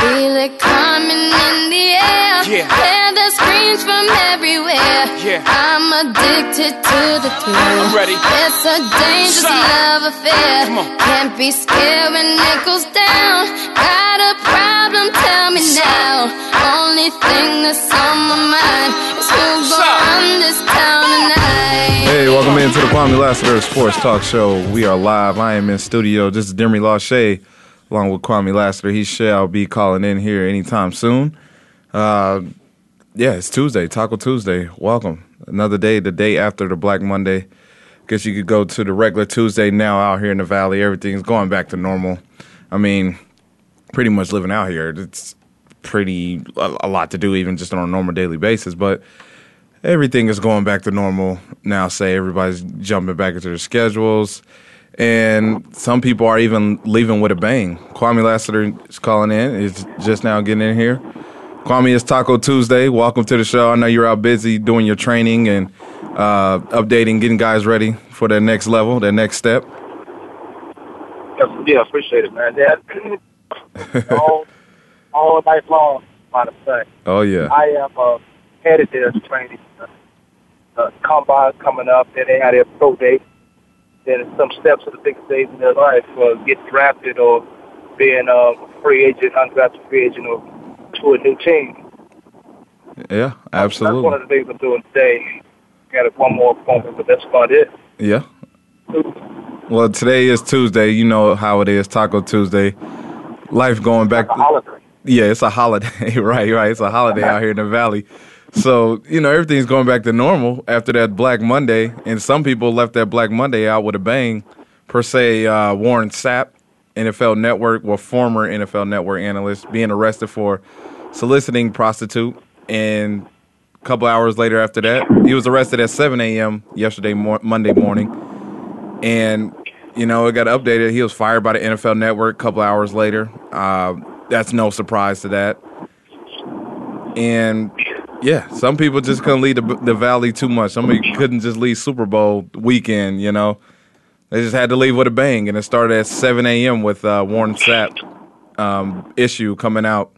Feel it coming in the air. Yeah. Hear the screams from everywhere. Yeah. I'm addicted to the thrill. I'm ready. It's a dangerous Shout. love affair. Come on. Can't be scared when it goes down. Got a problem? Tell me now. Only thing that's on my mind is who's Shout. gonna run this town tonight. Hey, welcome into the Kwamie Lassiter Sports Talk Show. We are live. I am in studio. This is Demery Lachey, along with Kwamie Lassiter. He shall be calling in here anytime soon. Uh, yeah, it's Tuesday, Taco Tuesday. Welcome. Another day, the day after the Black Monday. Guess you could go to the regular Tuesday now out here in the Valley. Everything's going back to normal. I mean, pretty much living out here. It's pretty a, a lot to do, even just on a normal daily basis. But everything is going back to normal now. Say everybody's jumping back into their schedules, and some people are even leaving with a bang. Kwamie Lassiter is calling in. Is just now getting in here. Kwamie, it's Taco Tuesday. Welcome to the show. I know you're out busy doing your training and uh, updating, getting guys ready for their next level, their next step. Yeah, I appreciate it, man. Dad, all, all night long, matter of fact. Oh yeah, I am uh, headed there to training. Uh, uh, combine coming up, then they had their pro day. Then some steps of the biggest days in their life, uh, get drafted or being a free agent, undrafted free agent, or to a new team. yeah, absolutely. That's one of the things I'm doing today. Got one more appointment, but that's about it. Yeah. Well, today is Tuesday. You know how it is, Taco Tuesday. Life going back. It's a holiday. Yeah, it's a holiday, right? Right. It's a holiday out here in the valley. So you know everything's going back to normal after that Black Monday, and some people left that Black Monday out with a bang. Per se, uh, Warren Sapp, NFL Network, well, former NFL Network analyst, being arrested for soliciting prostitute, and a couple hours later after that, he was arrested at 7 a.m. yesterday, Monday morning, and you know it got updated. He was fired by the NFL Network a couple hours later. Uh, that's no surprise to that. And yeah, some people just couldn't leave the, the valley too much. Some people couldn't just leave Super Bowl weekend. You know, they just had to leave with a bang, and it started at 7 a.m. with uh, Warren Sapp um, issue coming out.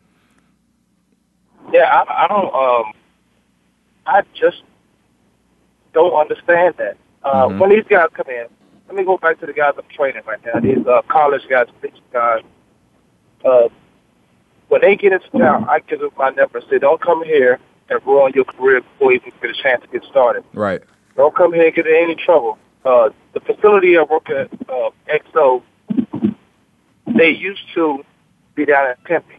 Yeah, I, I don't. Um, I just don't understand that. Uh, Mhm. When these guys come in, let me go back to the guys I'm training right now. These uh, college guys, college guys. Uh, when they get into town, I give them my number say, "Don't come here and ruin your career before you even get a chance to get started. Right. Don't come here and get in any trouble." Uh, the facility I work at, uh, XO, they used to be down in Tempe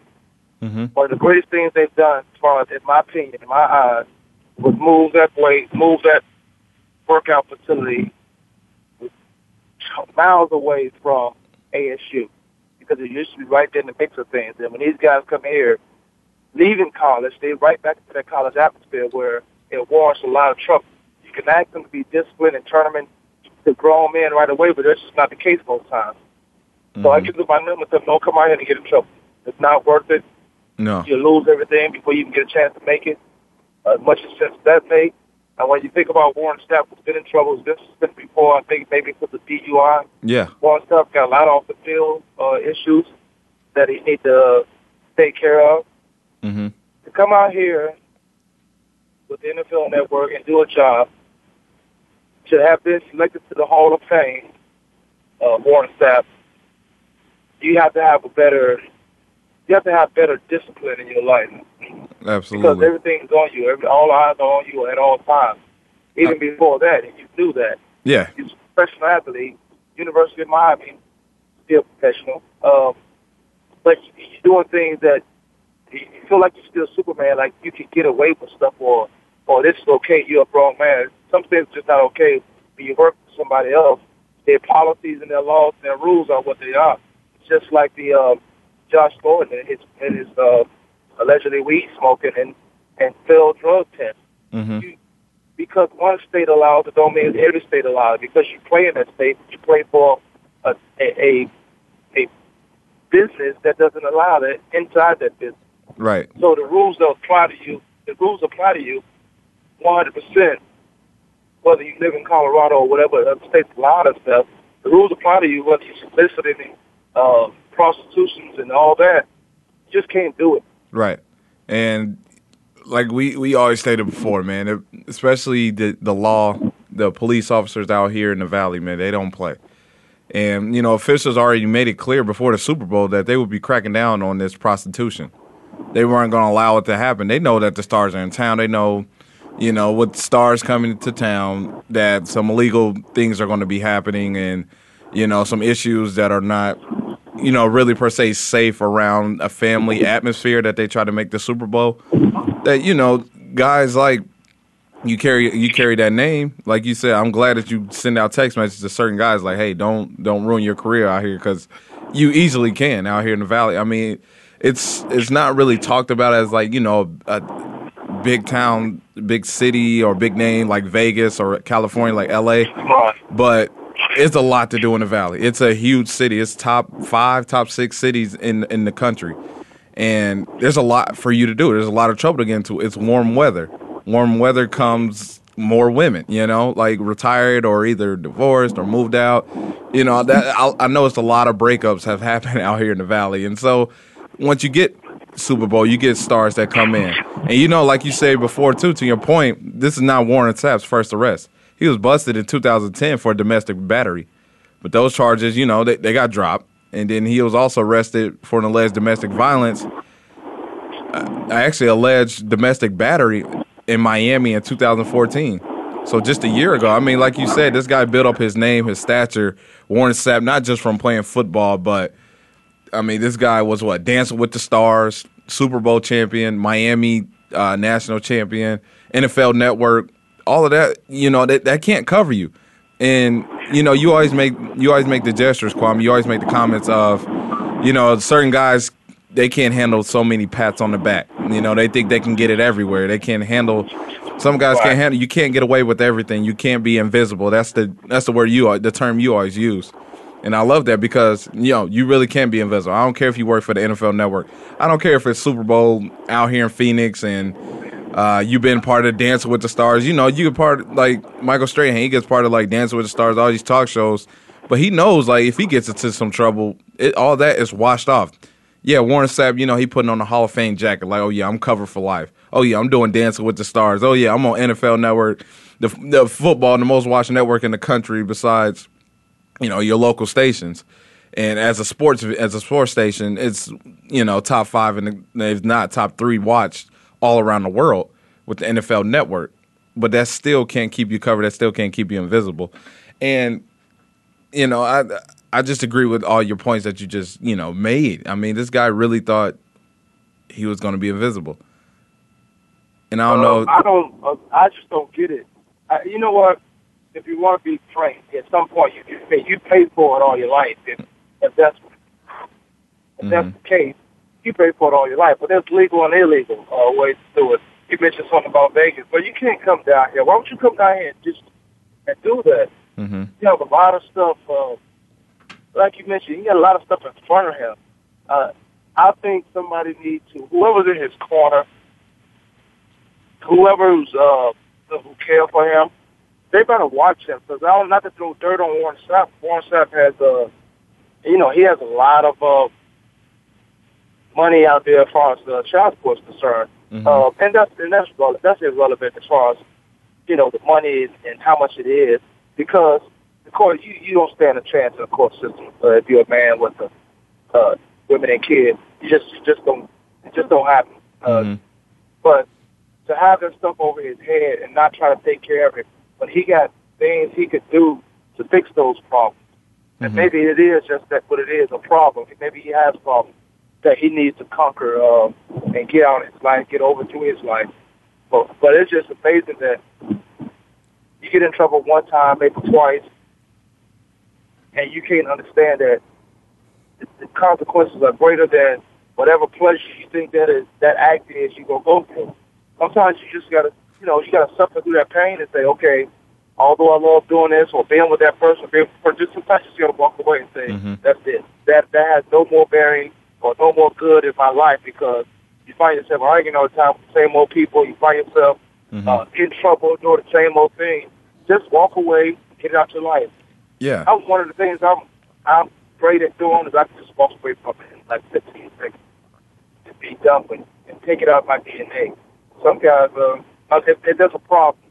hmm one of the greatest things they've done, as far as in my opinion, in my eyes, was move that way, move that workout facility miles away from ASU because it used to be right there in the mix of things. And when these guys come here, leaving college, they right back into that college atmosphere where it warrants a lot of trouble. You can ask them to be disciplined and turn them into grown men right away, but that's just not the case most times. So I give them my number. Tell them, don't come out here and get in trouble. It's not worth it. No. You lose everything before you even get a chance to make it. As much as sense that made. And when you think about Warren Sapp, who's been in trouble, this has been before, I think maybe for the DUI. Yeah. Warren Sapp got a lot off the field uh, issues that he need to take care of. Hmm To come out here with the NFL Network and do a job, to have been selected to the Hall of Fame, uh, Warren Sapp, you have to have a better, you have to have better discipline in your life Absolutely. because everything's on you. Every, all eyes are on you at all times. Even before that, and you knew that. Yeah. He's a professional athlete, University of Miami, still professional. Um, but you're doing things that you feel like you're still Superman, like you can get away with stuff, or or this is okay. You're a grown man. Some things are just not okay when you work for somebody else. Their policies and their laws and their rules are what they are. just like the uh, Josh Gordon and his and his uh, allegedly weed smoking and and failed drug tests. hmm You, because one state allows it, don't mean every state allows it. Because you play in that state, you play for a a a, a business that doesn't allow that inside that business. Right. So the rules that apply to you, the rules apply to you 100%, whether you live in Colorado or whatever other states allow that stuff. The rules apply to you whether you're soliciting uh, prostitutions and all that. You just can't do it. Right. And like we, we always stated before, man, especially the, the law, the police officers out here in the valley, man, they don't play. And, you know, officials already made it clear before the Super Bowl that they would be cracking down on this prostitution. They weren't going to allow it to happen. They know that the stars are in town. They know, you know, with stars coming to town, that some illegal things are going to be happening and, you know, some issues that are not you know, really per se safe around a family atmosphere that they try to make the Super Bowl. That you know, guys like you carry you carry that name, like you said. I'm glad that you send out text messages to certain guys like, "Hey, don't don't ruin your career out here," because you easily can out here in the valley. I mean, it's it's not really talked about as like you know a big town, big city or big name like Vegas or California like L.A but it's a lot to do in the valley. It's a huge city. It's top five, top six cities in in the country, and there's a lot for you to do. There's a lot of trouble to get into. It's warm weather. Warm weather comes more women. You know, like retired or either divorced or moved out. You know that I, I know it's a lot of breakups have happened out here in the valley, and so once you get Super Bowl, you get stars that come in, and you know, like you said before too. To your point, this is not Warren Sapp's first arrest. He was busted in 2010 for domestic battery. But those charges, you know, they, they got dropped. And then he was also arrested for an alleged domestic violence. Uh, actually, alleged domestic battery in Miami in 2014. So just a year ago. I mean, like you said, this guy built up his name, his stature. Warren Sapp, not just from playing football, but I mean, this guy was what Dancing with the Stars, Super Bowl champion, Miami uh, national champion, NFL Network, all of that. You know that that can't cover you. And you know, you always make you always make the gestures, Kwamie. You always make the comments of, you know, certain guys they can't handle so many pats on the back. You know, they think they can get it everywhere. They can't handle. Some guys can't handle. You can't get away with everything. You can't be invisible. That's the that's the word you the term you always use. And I love that because you know you really can be invisible. I don't care if you work for the NFL Network. I don't care if it's Super Bowl out here in Phoenix and uh, you've been part of Dancing with the Stars. You know, you get part like Michael Strahan. He gets part of like Dancing with the Stars, all these talk shows. But he knows like if he gets into some trouble, it, all that is washed off. Yeah, Warren Sapp, you know, he putting on a Hall of Fame jacket. Like, oh yeah, I'm covered for life. Oh yeah, I'm doing Dancing with the Stars. Oh yeah, I'm on NFL Network, the the football, the most watched network in the country besides you know your local stations and as a sports as a sports station it's you know top five and if not top three watched all around the world with the nfl network but that still can't keep you covered that still can't keep you invisible and you know i i just agree with all your points that you just you know made i mean this guy really thought he was going to be invisible and i don't Um, know I don't. Uh, I just don't get it. I, you know what? If you want to be frank, at some point you you pay, you pay for it all your life. If, if that's if that's the case, you pay for it all your life. But there's legal and illegal uh, ways to do it. You mentioned something about Vegas, but you can't come down here. Why don't you come down here and just and do that? Mhm. You have a lot of stuff. Uh, like you mentioned, you got a lot of stuff in front of him. Uh, I think somebody needs to, whoever's in his corner, whoever's uh, who care for him, they better watch him because I don't not to throw dirt on Warren Sapp. Warren Sapp has uh, you know, he has a lot of uh, money out there as far as uh, child support is concerned, Mhm. uh, and that's and that's that's irrelevant as far as you know the money and how much it is because the court you you don't stand a chance in the court system uh, if you're a man with a uh, women and kids. You just you just don't it just don't happen. Uh, Mhm. But to have that stuff over his head and not try to take care of it, when he got things he could do to fix those problems. And Mhm. maybe it is just that what it is, a problem. Maybe he has problems that he needs to conquer uh, and get out of his life, get over to his life. But, but it's just amazing that you get in trouble one time, maybe twice, and you can't understand that the, the consequences are greater than whatever pleasure you think that is that act is you gonna go through. Sometimes you just gotta, you know, you gotta suffer through that pain and say, okay, although I love doing this or being with that person, being for just sometimes you gotta walk away and say, Mhm. that's it. That that has no more bearing or no more good in my life because you find yourself arguing all the time with the same old people. You find yourself Mhm. uh, in trouble doing the same old thing. Just walk away, get it out your life. yeah. That was one of the things I'm I'm great at doing is I can just walk away from it in like 15 seconds to be done with and take it out of my DNA. Some guys, uh, uh, if, if there's a problem,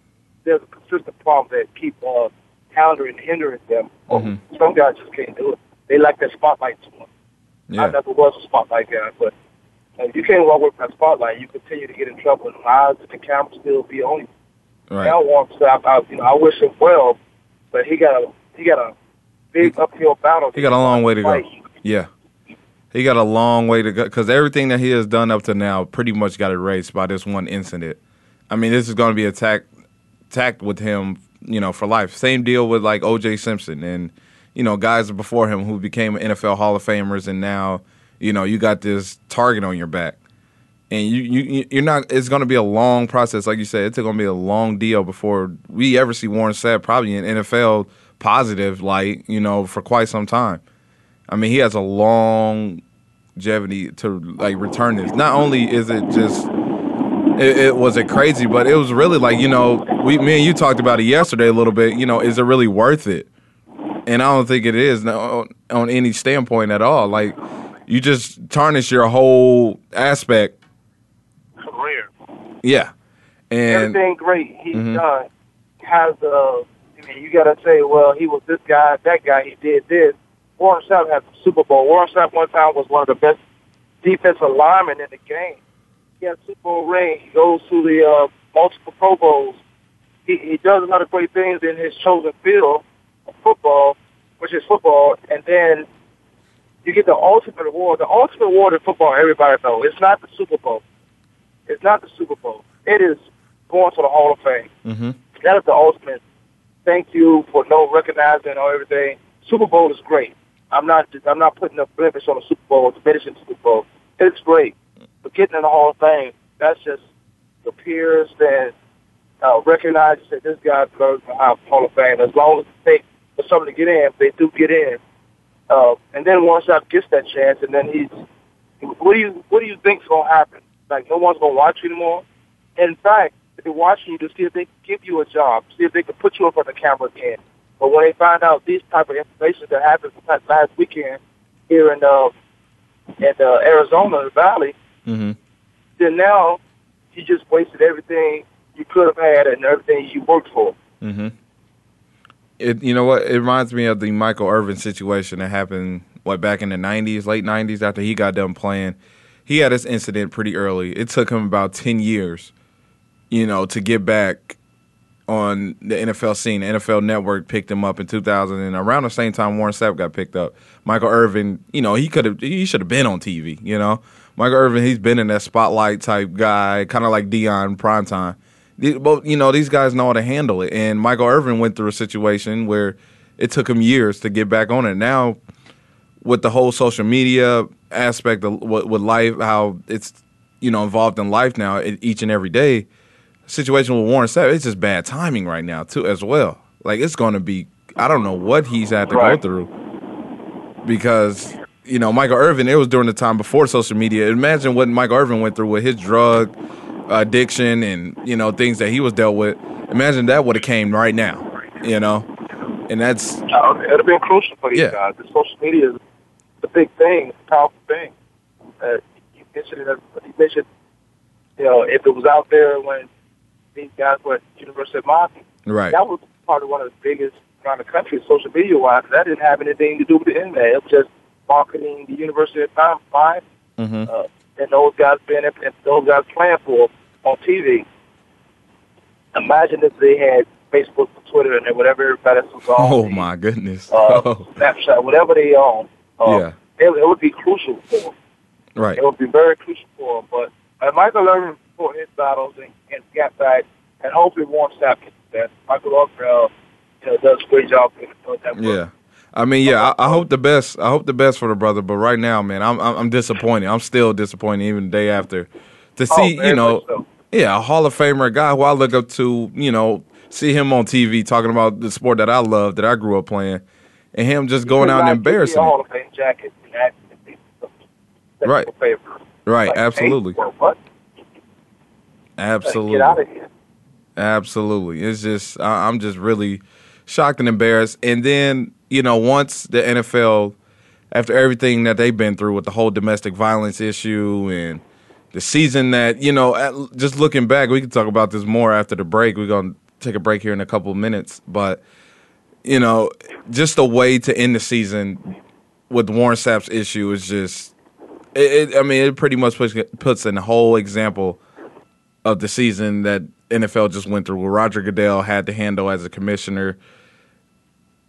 there's a consistent problem that keep uh, countering, hindering them. Mhm. Some guys just can't do it. They like that spotlight too much. I Yeah. never was a spotlight guy, but uh, if you can't walk with that spotlight, you continue to get in trouble, and the eyes of the camera still be on you. Right. Now wants to, I, I, you know, I wish him well, but he got a he got a big uphill battle. He got a long way to go. Yeah. He got a long way to go because everything that he has done up to now pretty much got erased by this one incident. I mean, this is going to be attacked, attacked with him, you know, for life. Same deal with like O.J. Simpson and you know guys before him who became NFL Hall of Famers, and now you know you got this target on your back, and you you you're not. It's going to be a long process, like you said. It's going to be a long deal before we ever see Warren Sapp probably in NFL positive light, you know, for quite some time. I mean, he has a long longevity to like return this. Not only is it just it, it was it crazy, but it was really like you know we me and you talked about it yesterday a little bit. You know, is it really worth it? And I don't think it is no, on any standpoint at all. Like you just tarnish your whole aspect. career. Yeah, and Everything great he's Mhm. done has uh, I mean, you got to say, well, he was this guy, that guy, he did this. Warren Sapp had the Super Bowl. Warren Sapp one time was one of the best defensive linemen in the game. He has Super Bowl ring. He goes to the uh, multiple Pro Bowls. He, he does a lot of great things in his chosen field of football, which is football. And then you get the ultimate award. The ultimate award in football, everybody knows, it's not the Super Bowl. It's not the Super Bowl. It is going to the Hall of Fame. hmm That is the ultimate. Thank you for no recognizing or everything. Super Bowl is great. I'm not. I'm not putting a blemish on the Super Bowl, diminishing the Super Bowl. It's great, but getting in the Hall of Fame, that's just the peers that uh, recognize that this guy deserves the Hall of Fame. As long as it takes for somebody to get in, they do get in. Uh, and then once I gets that chance, and then he's, what do you what do you think's gonna happen? Like no one's gonna watch you anymore. In fact, they're watching you to see if they can give you a job, see if they can put you in front of the camera again. But when they find out these type of information that happened last weekend here in uh, in uh, Arizona, Valley, hmm then now you just wasted everything you could have had and everything you worked for. hmm It you know what? It reminds me of the Michael Irvin situation that happened what back in the '90s, late '90s, after he got done playing. He had this incident pretty early. It took him about ten years, you know, to get back on the NFL scene. The NFL Network picked him up in 2000, and around the same time Warren Sapp got picked up. Michael Irvin, you know, he could have, he should have been on TV. You know, Michael Irvin, he's been in that spotlight type guy, kind of like Deion primetime. But you know, these guys know how to handle it. And Michael Irvin went through a situation where it took him years to get back on it. Now, with the whole social media aspect of with, life, how it's you know involved in life now each and every day. Situation with Warren Sapp, it's just bad timing right now too, as well. Like it's going to be, I don't know what he's had to Right. go through because you know Michael Irvin. It was during the time before social media. Imagine what Michael Irvin went through with his drug addiction and you know things that he was dealt with. Imagine that would have came right now, you know, and that's Uh, it would have been crucial for these Yeah. guys. The social media is the big thing, it's a powerful thing. Uh, you mentioned it, you mentioned, you know, if it was out there when these guys were at University of Miami, right. that was part of one of the biggest around the country, social media wise. That didn't have anything to do with the internet. It was just marketing the University of Miami, hmm uh, and those guys being and those guys playing for on TV. Imagine if they had Facebook, Twitter, and whatever everybody else was on. Oh my goodness. uh, Oh, Snapchat, whatever they own. Uh, Yeah. it, it would be crucial for them. right. It would be very crucial for them. But uh, Michael Irvin fought his battles and, and got back, and hopefully gets that. Michael Irvin, uh, you know, does a great job that work. Yeah. I mean, yeah, I, I, hope the best. I hope the best for the brother, but right now, man, I'm I'm, I'm disappointed. I'm still disappointed, even the day after, to oh, see oh, you know, so. yeah, a Hall of Famer, a guy who I look up to, you know, see him on TV talking about the sport that I love, that I grew up playing, and him just going out and embarrassing. Hall of Fame jacket. Right. Right. Like, absolutely. Hey? Absolutely. Get out of here. Absolutely. It's just I, I'm just really shocked and embarrassed. And then you know once the NFL, after everything that they've been through with the whole domestic violence issue and the season that you know, just looking back, we can talk about this more after the break. We're gonna take a break here in a couple minutes, but you know, just a way to end the season with Warren Sapp's issue is just. It, it, I mean, it pretty much puts, puts in a whole example of the season that NFL just went through, where Roger Goodell had to handle as a commissioner.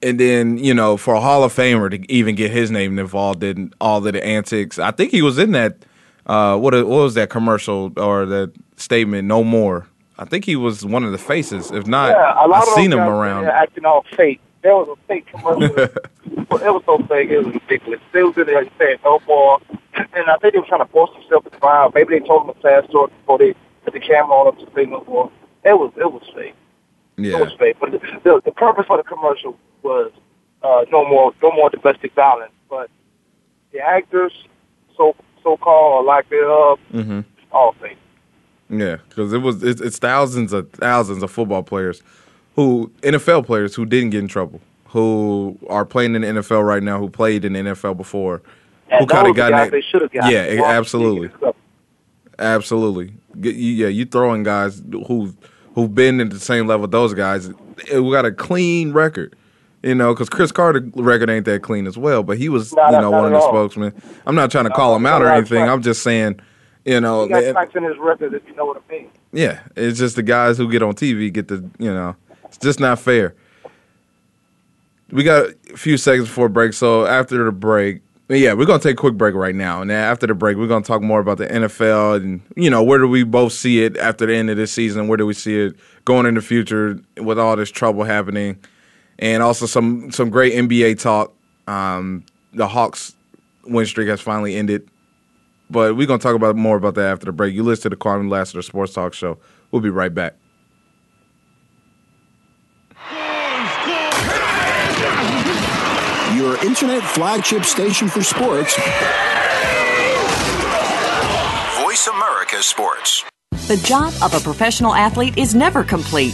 And then, you know, for a Hall of Famer to even get his name involved in all of the antics, I think he was in that. Uh, what what was that commercial or that statement? No more. I think he was one of the faces. If not, yeah, I've seen him around. Acting all fake. There was a fake commercial. it was so fake. It was ridiculous. They was in there saying no more, and I think they were trying to force themselves to file. Maybe they told him a sad story before they put the camera on him to say no more. It was it was fake. Yeah. It was fake. But the, the, purpose for the commercial was uh, no more no more domestic violence. But the actors, so so called, like they are, mm-hmm. all fake. Yeah, because it was it's, it's thousands of thousands of football players who NFL players who didn't get in trouble, who are playing in the NFL right now, who played in the NFL before, and who kind of got guys they should have got. Yeah, absolutely, absolutely. Yeah, you throwing guys who who've been at the same level those guys. We got a clean record. You know, because Cris Carter record ain't that clean as well, but he was, not, you know, one of the all. spokesmen. I'm not trying to call him out or anything. I'm just saying you know, he got tracks in his record, if you know what I mean. Yeah, it's just the guys who get on TV get the, you know, it's just not fair. We got a few seconds before break, so after the break, yeah, we're gonna take a quick break right now, and after the break, we're gonna talk more about the NFL and you know where do we both see it after the end of this season, where do we see it going in the future with all this trouble happening, and also some some great NBA talk. Um, the Hawks win streak has finally ended. But we're to talk about more about that after the break. You listen to the Kwamie Lassiter Sports Talk Show. We'll be right back. Your flagship station for sports. Voice America Sports. The job of a professional athlete is never complete.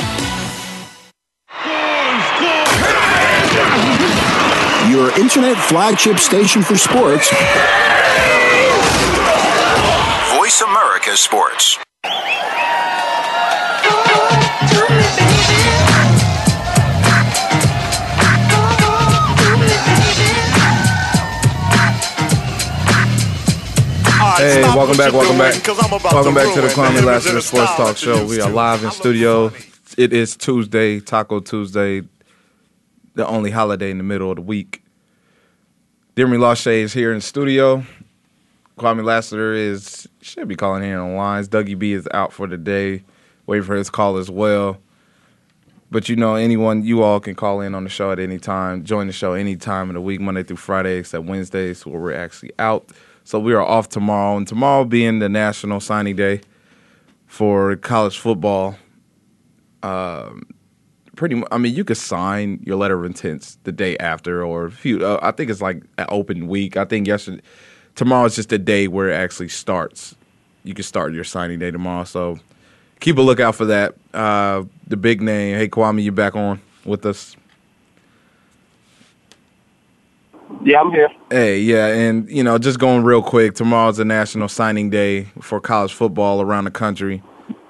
Internet flagship station for sports. Voice America Sports. Hey, welcome back, welcome back. Welcome back to the Kwamie Lassiter Sports Talk Show. We are live in studio. It is Tuesday, Taco Tuesday. the only holiday in the middle of the week. Demery Lachey is here in studio. Kwamie Lassiter is should be calling in on lines. Dougie B is out for the day, waiting for his call as well. But you know, anyone you all can call in on the show at any time. Join the show any time of the week, Monday through Friday, except Wednesdays where we're actually out. So we are off tomorrow, and tomorrow being the National Signing Day for college football. Um, pretty. mu- I mean, you could sign your letter of intents the day after, or a few. Uh, I think it's like an open week. I think yesterday, tomorrow is just the day where it actually starts. You can start your signing day tomorrow. So keep a lookout for that. Uh, the big name. Hey, Kwamie, you back on with us? Yeah, I'm here. Hey, yeah, and you know, just going real quick. Tomorrow's a national signing day for college football around the country.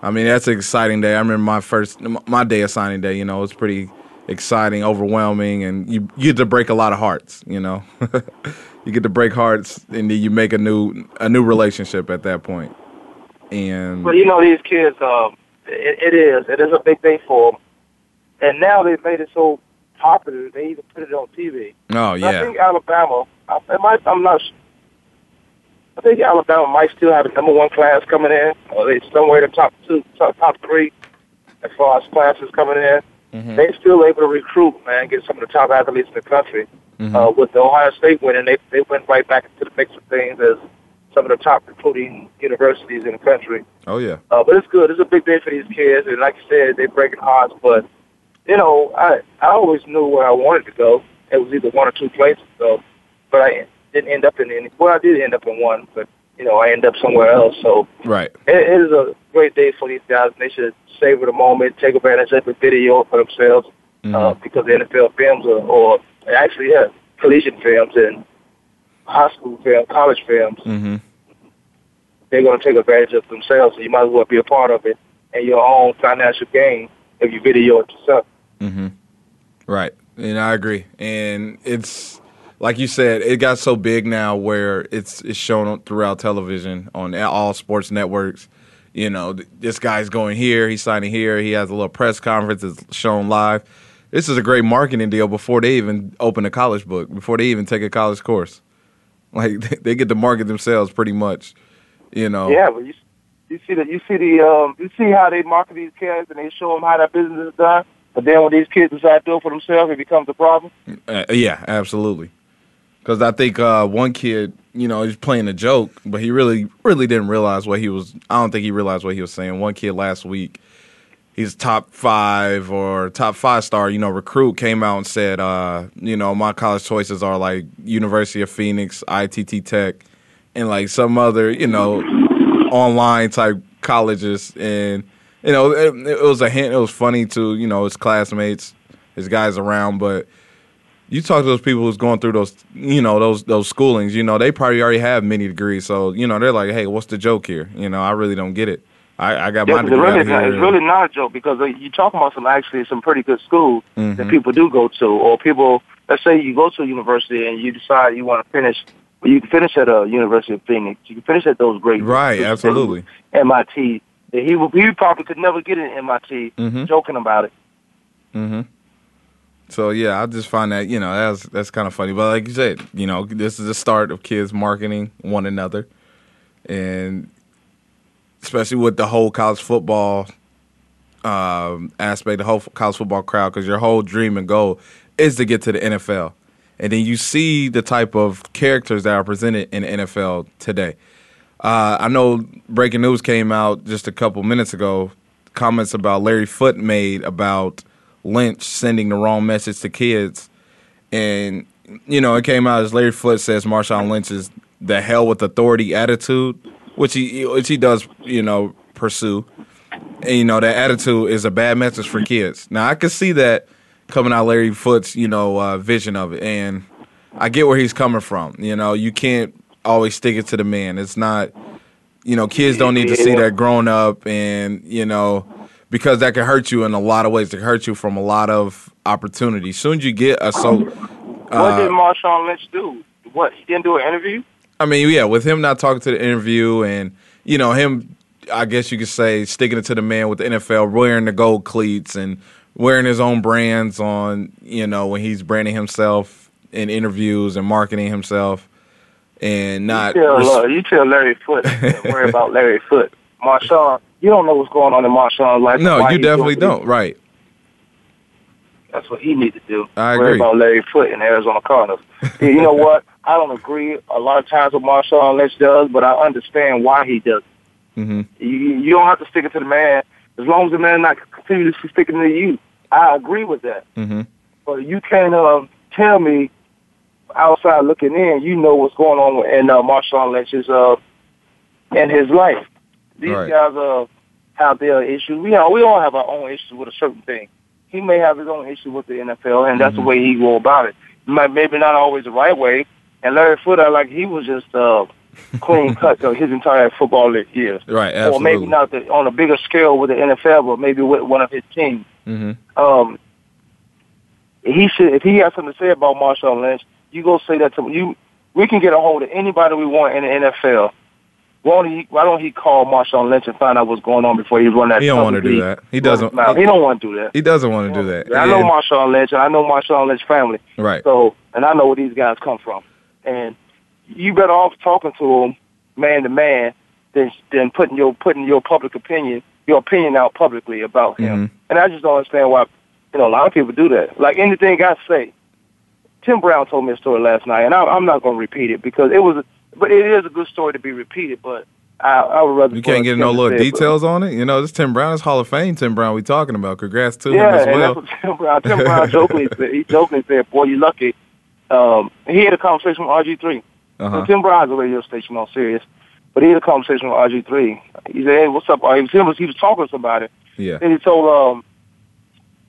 I mean, that's an exciting day. I remember my first my day of signing day. You know, it's pretty exciting, overwhelming, and you you get to break a lot of hearts. You know, you get to break hearts, and then you make a new a new relationship at that point. And But you know, these kids, um, it, it is. It is a big day for them. And now they've made it so popular, they even put it on TV. oh And I think Alabama, I, it might, I'm not I think Alabama might still have a number one class coming in, or they somewhere in the top two, top, top three, as far as classes coming in. Mm-hmm. They still able to recruit, man, get some of the top athletes in the country. Mm-hmm. Uh, with the Ohio State winning, they they went right back into the mix of things as some of the top recruiting universities in the country. oh yeah, Uh, but it's good. It's a big day for these kids, and like you said, they're breaking hearts. But you know, I I always knew where I wanted to go. It was either one or two places though, but I didn't end up in any. Well, I did end up in one, but you know, I end up somewhere else. So right, it, it is a great day for these guys. They should savor the moment, take advantage of the video for themselves, uh, because the NFL films are, or actually, yeah, collegiate films and high school films, college films mm-hmm. they're going to take advantage of themselves. So you might as well be a part of it and your own financial gain if you video it yourself. Mm-hmm. Right. And I agree. And it's like you said, it got so big now where it's it's shown on- throughout television on all sports networks. You know, this guy's going here, he's signing here, he has a little press conference, it's shown live. This is a great marketing deal before they even open a college book, before they even take a college course. Like they- they get to market themselves pretty much. You know. Yeah, but you you see the you see the um you see how they market these kids and they show them how that business is done. But then when these kids decide to do it for themselves, it becomes a problem. Uh, yeah, absolutely. Because I think uh, one kid, you know, he's playing a joke, but he really, really didn't realize what he was. I don't think he realized what he was saying. One kid last week, he's top five or top five star, you know, recruit came out and said, uh, you know, my college choices are like University of Phoenix, ITT Tech, and like some other, you know, online type colleges. And, you know, it, it was a hint. It was funny to, you know, his classmates, his guys around, but you talk to those people who's going through those, you know, those those schoolings. You know, they probably already have many degrees, so you know they're like, "Hey, what's the joke here?" You know, I really don't get it. I, I got Yeah, my degree it's really here. it's really not a joke because you're talking about some actually some pretty good schools that Mhm. people do go to, or people. Let's say you go to a university and you decide you want to finish. You can finish at a University of Phoenix. You can finish at those great Right, institutions, absolutely. MIT. He he probably could never get in MIT. Mhm. Joking about it. hmm So yeah, I just find that you know that's that's kind of funny. But like you said, you know, this is the start of kids marketing one another, and especially with the whole college football um, aspect, the whole college football crowd, because your whole dream and goal is to get to the NFL, and then you see the type of characters that are presented in the NFL today. Uh, I know breaking news came out just a couple minutes ago. Comments about Larry Foote made about Lynch sending the wrong message to kids, and you know it came out as Larry Foote says Marshawn Lynch's the hell with authority attitude, which he which he does you know pursue, and you know that attitude is a bad message for kids. Now I could see that coming out Larry Foote's you know uh, vision of it, and I get where he's coming from. You know you can't always stick it to the man. It's not you know, kids don't need to see that grown up and, you know, because that can hurt you in a lot of ways. It can hurt you from a lot of opportunities. Soon as you get a so what uh, did Marshawn Lynch do? What he didn't do an interview? I mean, yeah, with him not talking to the interview and, you know, him I guess you could say sticking it to the man with the NFL, wearing the gold cleats and wearing his own brands on, you know, when he's branding himself in interviews and marketing himself, and not. You tell, res- uh, you tell Larry Foote, worry about Larry Foote. Marshawn, you don't know what's going on in Marshawn's life. no, you definitely don't. Right. That's what he needs to do. I Worry agree. about Larry Foote in Arizona Cardinals. You know what? I don't agree a lot of times with Marshawn Lynch does, but I understand why he does. hmm You, you don't have to stick it to the man as long as the man not continuously sticking to you. I agree with that. hmm But you can't uh, tell me outside looking in, you know what's going on in uh, Marshawn Lynch's uh, in his life. These Right. guys uh, have their issues. We all, we all have our own issues with a certain thing. He may have his own issue with the NFL, and that's the way he go about it. Might- Maybe not always the right way. And Larry Foote, like he was just uh, clean cut uh, his entire football years. Right. Or maybe not the, on a bigger scale with the NFL, but maybe with one of his teams hmm um, he should if he has something to say about Marshawn Lynch, you go say that to you. We can get a hold of anybody we want in the NFL. Why don't he, why don't he call Marshawn Lynch and find out what's going on before he run that? He don't wanna do that. He doesn't- his mouth? He don't want to do that. He doesn't want to do that. I know And- Marshawn Lynch, and I know Marshawn Lynch family. Right. So, and I know where these guys come from. And you better off talking to them man to man than than putting your putting your public opinion your opinion out publicly about him. Mhm. And I just don't understand why you know a lot of people do that. Like anything I say, Tim Brown told me a story last night, and I, I'm not going to repeat it because it was, but it is a good story to be repeated. But I, I would rather You can't get no little it, but- details on it. You know, this Tim Brown is Hall of Fame. Tim Brown, we talking about. Congrats to him Yeah, as well. that's Tim Brown. Tim Brown jokingly said. He jokingly said, "Boy, you lucky." Um, he had a conversation with RG3. Uh-huh. So Tim Brown has a radio station on Sirius, but he had a conversation with RG3. He said, "Hey, what's up?" He was, he was talking to somebody. Yeah. Then he told um,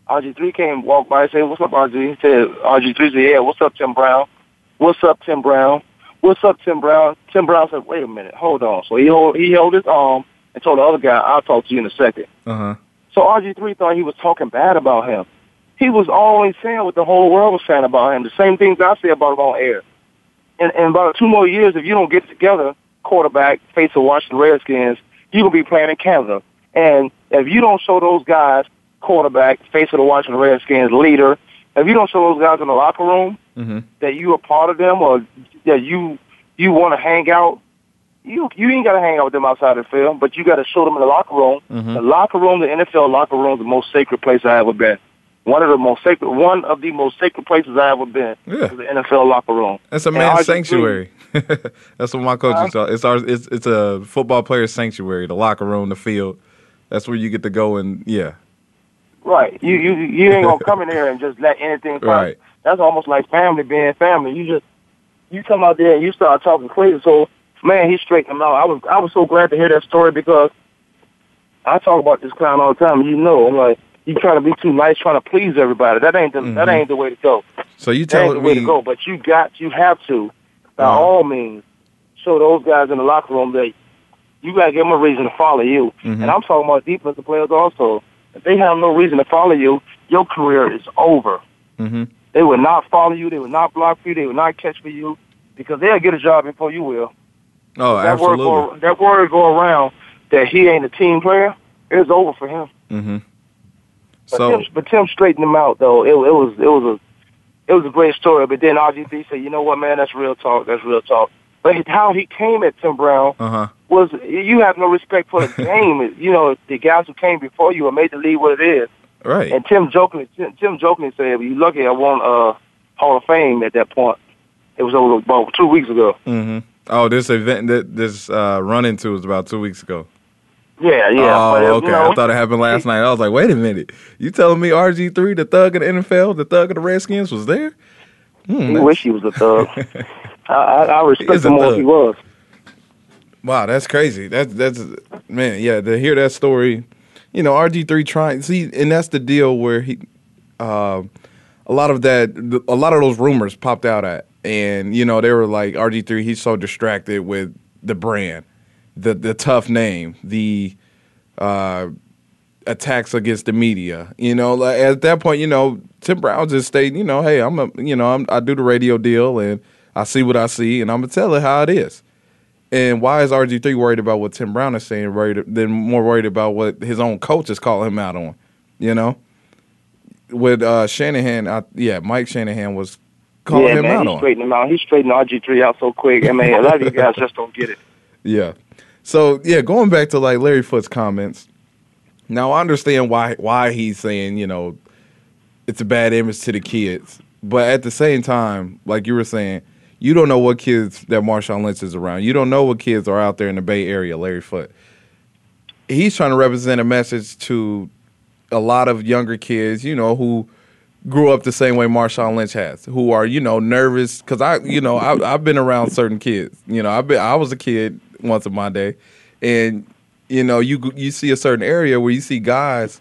RG3 came walked by and said, "What's up, RG?" He said, "RG3 said, yeah, what's up, Tim Brown? What's up, Tim Brown? What's up, Tim Brown?" Tim Brown said, "Wait a minute, hold on." So he hold, he held his arm and told the other guy, "I'll talk to you in a second. Uh huh. So RG3 thought he was talking bad about him. He was always saying what the whole world was saying about him. The same things I say about him on air. And in about two more years, if you don't get together, quarterback, face of Washington Redskins, you're going to be playing in Canada. And if you don't show those guys, quarterback, face of the Washington Redskins, leader, if you don't show those guys in the locker room hmm that you are part of them or that you you want to hang out, you you ain't got to hang out with them outside the field, but you got to show them in the locker room. Mhm. The locker room, the NFL locker room, is the most sacred place I ever been. One of the most sacred, one of the most sacred places I ever been Yeah. is the NFL locker room. That's a man's RG3 sanctuary. That's what my coach Huh? used to It's our it's it's a football player's sanctuary, the locker room, the field. That's where you get to go and yeah. Right. You you you ain't gonna come in here and just let anything. Right. That's almost like family being family. You just you come out there and you start talking crazy. So man, he straightened him out. I was I was so glad to hear that story because I talk about this clown all the time. You know, I'm like you trying to be too nice, trying to please everybody. That ain't the that Mhm. ain't the way to go. So you tell That ain't the way to go. But you got you have to by Uh-huh. all means show those guys in the locker room that you got to give them a reason to follow you. Mhm. And I'm talking about defensive players also. If they have no reason to follow you, your career is over. hmm They will not follow you. They will not block for you. They will not catch for you because they'll get a job before you will. Oh, that absolutely. word go, that word go around that he ain't a team player. It's over for him. hmm But, So Tim, but Tim straightened him out though. It, it was it was a it was a great story. But then RG3 said, you know what, man, that's real talk. That's real talk. But how he came at Tim Brown uh huh. was you have no respect for the game. you know, the guys who came before you and made the league what it is. Right. And Tim jokingly, Tim, Tim jokingly said, "You lucky I won uh, Hall of Fame at that point." It was over about two weeks ago. hmm Oh, this event that this uh, run into was about two weeks ago. Yeah, yeah. oh, but, okay. You know, I thought it happened last night. I was like, wait a minute. You telling me RG three, the thug of the NFL, the thug of the Redskins, was there? Hmm, he wish he was a thug. I, I, I respect him more if he was. Wow, that's crazy. That's that's man, yeah. To hear that story, you know, RG three trying see, and that's the deal where he, uh, a lot of that, a lot of those rumors popped out at, and you know, they were like RG three. He's so distracted with the brand, the the tough name, the uh, attacks against the media. You know, like at that point, you know, Tim Brown just stated, you know, hey, I'm a, you know, I'm, I do the radio deal, and I see what I see, and I'm gonna tell it how it is. And why is RG three worried about what Tim Brown is saying, worried than more worried about what his own coach is calling him out on? You know, with uh, Shanahan, I, yeah, Mike Shanahan was calling yeah, him man, out he on. straightened him out. He straightened RG three out so quick. I mean, a lot of you guys just don't get it. Yeah. So yeah, going back to like Larry Foote's comments. Now I understand why why he's saying you know it's a bad image to the kids, but at the same time, like you were saying, you don't know what kids that Marshawn Lynch is around. You don't know what kids are out there in the Bay Area. Larry Foote. He's trying to represent a message to a lot of younger kids, you know, who grew up the same way Marshawn Lynch has, who are you know nervous because I you know I, I've been around certain kids. You know, I've been I was a kid once in my day, and you know you you see a certain area where you see guys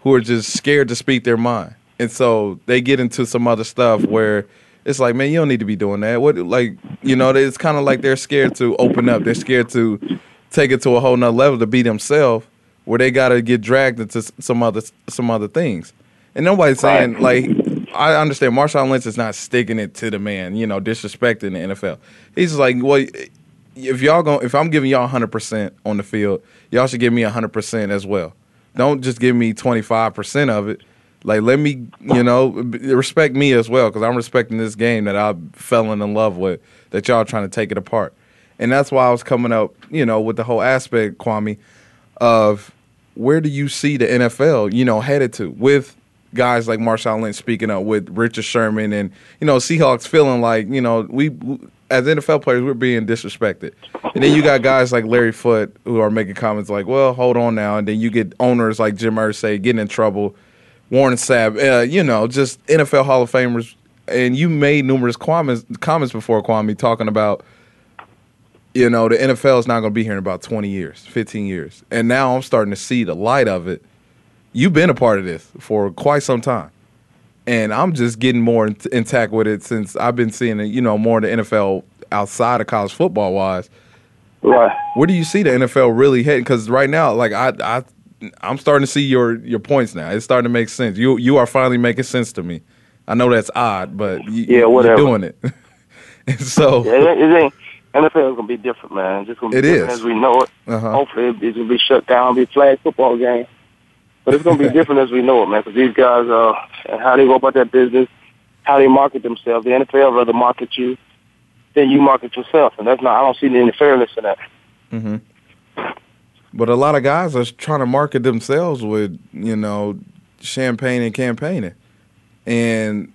who are just scared to speak their mind, and so they get into some other stuff where. It's like, man, you don't need to be doing that. What, like, you know, it's kind of like they're scared to open up. They're scared to take it to a whole nother level to be themselves, where they got to get dragged into some other some other things. And nobody's saying like I understand Marshawn Lynch is not sticking it to the man, you know, disrespecting the NFL. He's just like, well, if y'all going if I'm giving y'all 100% on the field, y'all should give me 100% as well. Don't just give me 25% of it. Like let me, you know, respect me as well cuz I'm respecting this game that I fell in love with that y'all trying to take it apart. And that's why I was coming up, you know, with the whole aspect Kwamie of where do you see the NFL, you know, headed to with guys like Marshawn Lynch speaking up with Richard Sherman and you know Seahawks feeling like you know we as NFL players we're being disrespected, and then you got guys like Larry Foote who are making comments like, well, hold on now, and then you get owners like Jim Irsay getting in trouble, Warren Sapp, uh, you know, just NFL Hall of Famers, and you made numerous comments comments before Kwamie talking about you know, the NFL is not going to be here in about 20 years, 15 years. And now I'm starting to see the light of it. You've been a part of this for quite some time. And I'm just getting more in- intact with it since I've been seeing it, you know, more of the NFL outside of college football wise. Right. Where do you see the NFL really heading? Because right now, like I, I, I'm starting to see your your points now. It's starting to make sense. You you are finally making sense to me. I know that's odd, but you, Yeah, whatever. you're doing it. and so Yeah, it, it ain't. NFL is gonna be different, man. It's just gonna be It different is. as we know it. Uh-huh. Hopefully, it- it's gonna be shut down, be flag football game. But it's gonna be different as we know it, man. Because these guys, uh, and how they go about their business, how they market themselves. The NFL rather market you than you market yourself, and that's not. I don't see any fairness in that. But a lot of guys are trying to market themselves with, you know, champagne and campaigning. And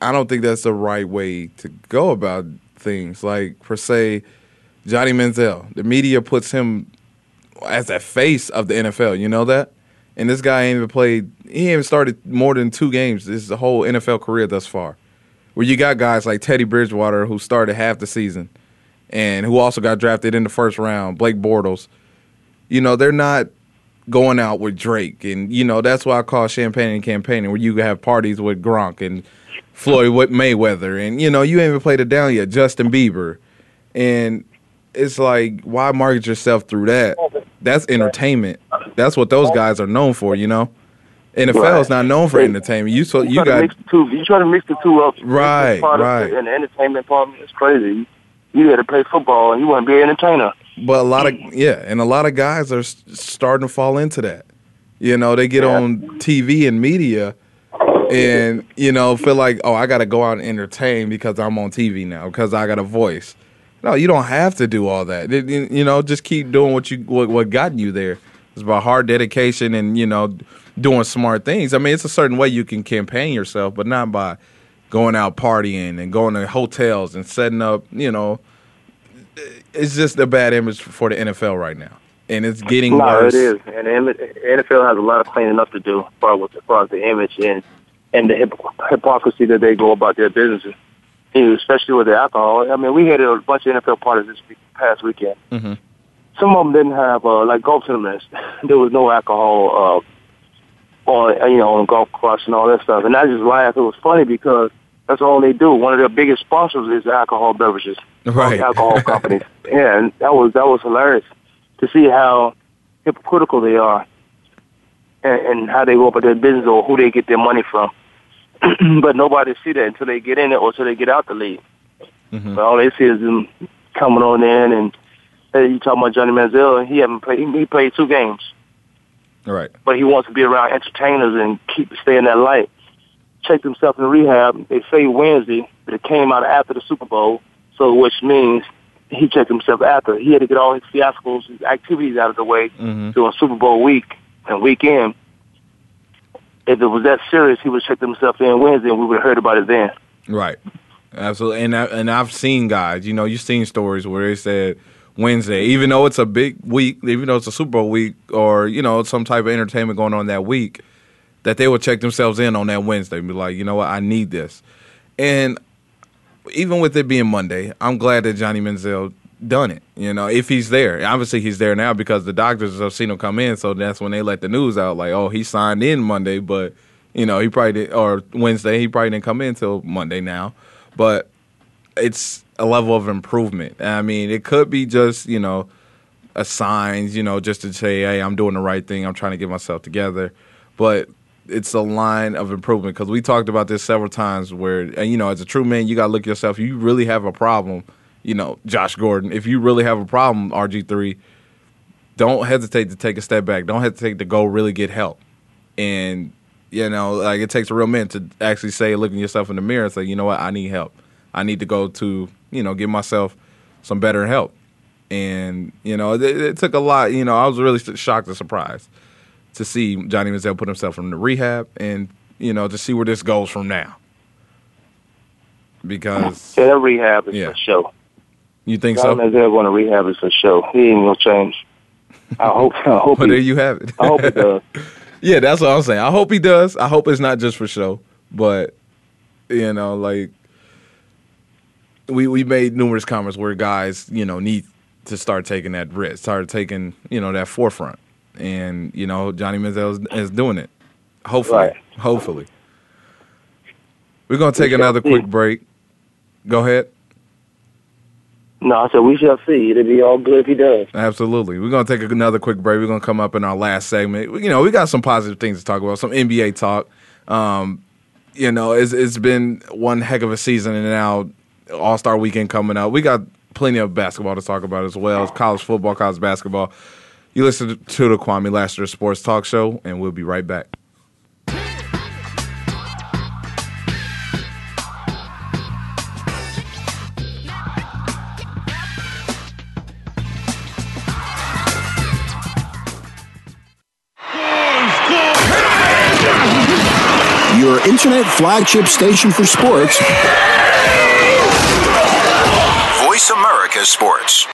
I don't think that's the right way to go about things. Like, per se, Johnny Manziel, the media puts him as a face of the NFL. You know that? And this guy ain't even played, he ain't even started more than two games this is the whole NFL career thus far. Where you got guys like Teddy Bridgewater who started half the season and who also got drafted in the first round, Blake Bortles you know, they're not going out with Drake. And, you know, that's why I call champagne and campaigning, where you have parties with Gronk and Floyd with Mayweather. And, you know, you ain't even played it down yet, Justin Bieber. And it's like, why market yourself through that? That's entertainment. That's what those guys are known for, you know? NFL is not known for entertainment. You so you try to got mix the two. You try to mix the two up. Right, right. And the entertainment part is crazy. You got to play football, and you want to be an entertainer. But a lot of yeah, and a lot of guys are starting to fall into that. You know, they get on TV and media, and you know feel like oh, I got to go out and entertain because I'm on TV now because I got a voice. No, you don't have to do all that. You you know, just keep doing what you what, what got you there. It's about hard dedication and you know doing smart things. I mean, it's a certain way you can campaign yourself, but not by going out partying and going to hotels and setting up. You know, it's just a bad image for the NFL right now, and it's getting No, worse. it is, and the NFL has a lot of cleaning up to do as far as, as far as the image and and the hypocr- hypocrisy that they go about their businesses, especially with the alcohol. I mean, we had a bunch of NFL parties this week, past weekend. Mhm. Some of them didn't have uh, like golf tournaments. there was no alcohol uh, on you know on golf course and all that stuff. And I just laughed. It was funny because that's all they do. One of their biggest sponsors is alcohol beverages Right. alcohol companies. Yeah, and that was that was hilarious to see how hypocritical they are, and, and how they go about their business or who they get their money from. but nobody see that until they get in it or until they get out the league. Mhm. But all they see is them coming on in and hey, you talking about Johnny Manziel? He haven't played. He, he played two games, Right. but he wants to be around entertainers and keep stay in that light. Checked himself in rehab. They say Wednesday, but it came out after the Super Bowl, so which means he checked himself after. He had to get all his fiascos, his activities out of the way Mm-hmm. during Super Bowl week and weekend. If it was that serious, he would check himself in Wednesday, and we would have heard about it then. Right. Absolutely. And I, and I've seen guys, you know, you've seen stories where they said Wednesday, even though it's a big week, even though it's a Super Bowl week or, you know, some type of entertainment going on that week, that they will check themselves in on that Wednesday and be like, you know what, I need this. And even with it being Monday, I'm glad that Johnny Manziel done it. You know, if he's there. Obviously he's there now because the doctors have seen him come in, so that's when they let the news out like, oh, he signed in Monday, but you know, he probably did or Wednesday, he probably didn't come in until Monday now. But it's a level of improvement. I mean, it could be just, you know, a signs, you know, just to say, hey, I'm doing the right thing. I'm trying to get myself together. But it's a line of improvement because we talked about this several times where, and, you know, as a true man, you got to look yourself. You really have a problem, you know, Josh Gordon. If you really have a problem, RG3, don't hesitate to take a step back. Don't hesitate to go really get help. And, you know, like it takes a real man to actually say, looking yourself in the mirror and say, you know what, I need help. I need to go to, you know, give myself some better help. And, you know, it, it took a lot. You know, I was really shocked and surprised to see Johnny Manziel put himself in the rehab and, you know, to see where this goes from now. Because Yeah, that rehab is Yeah. for show. you think so? Johnny so? Manziel going to rehab is for show. He ain't gonna change. I hope. I hope. But he, there you have it. I hope it does. yeah, that's what I'm saying. I hope he does. I hope it's not just for show, but you know, like we we made numerous comments where guys, you know, need to start taking that risk, start taking, you know, that forefront, and you know, Johnny Manziel is, is doing it. Hopefully, Right. hopefully. We're gonna take We another see. quick break. Go ahead. No, I said we shall see. It'll be all good if he does. Absolutely. We're to take another quick break. We're to come up in our last segment. You know, we got some positive things to talk about, some NBA talk. Um, you know, it's, it's been one heck of a season, and now All Star weekend coming up. We got plenty of basketball to talk about as well as college football, college basketball. You listen to the Kwamie Lassiter Sports Talk Show, and we'll be right back. Your internet flagship station for sports. Voice America Sports.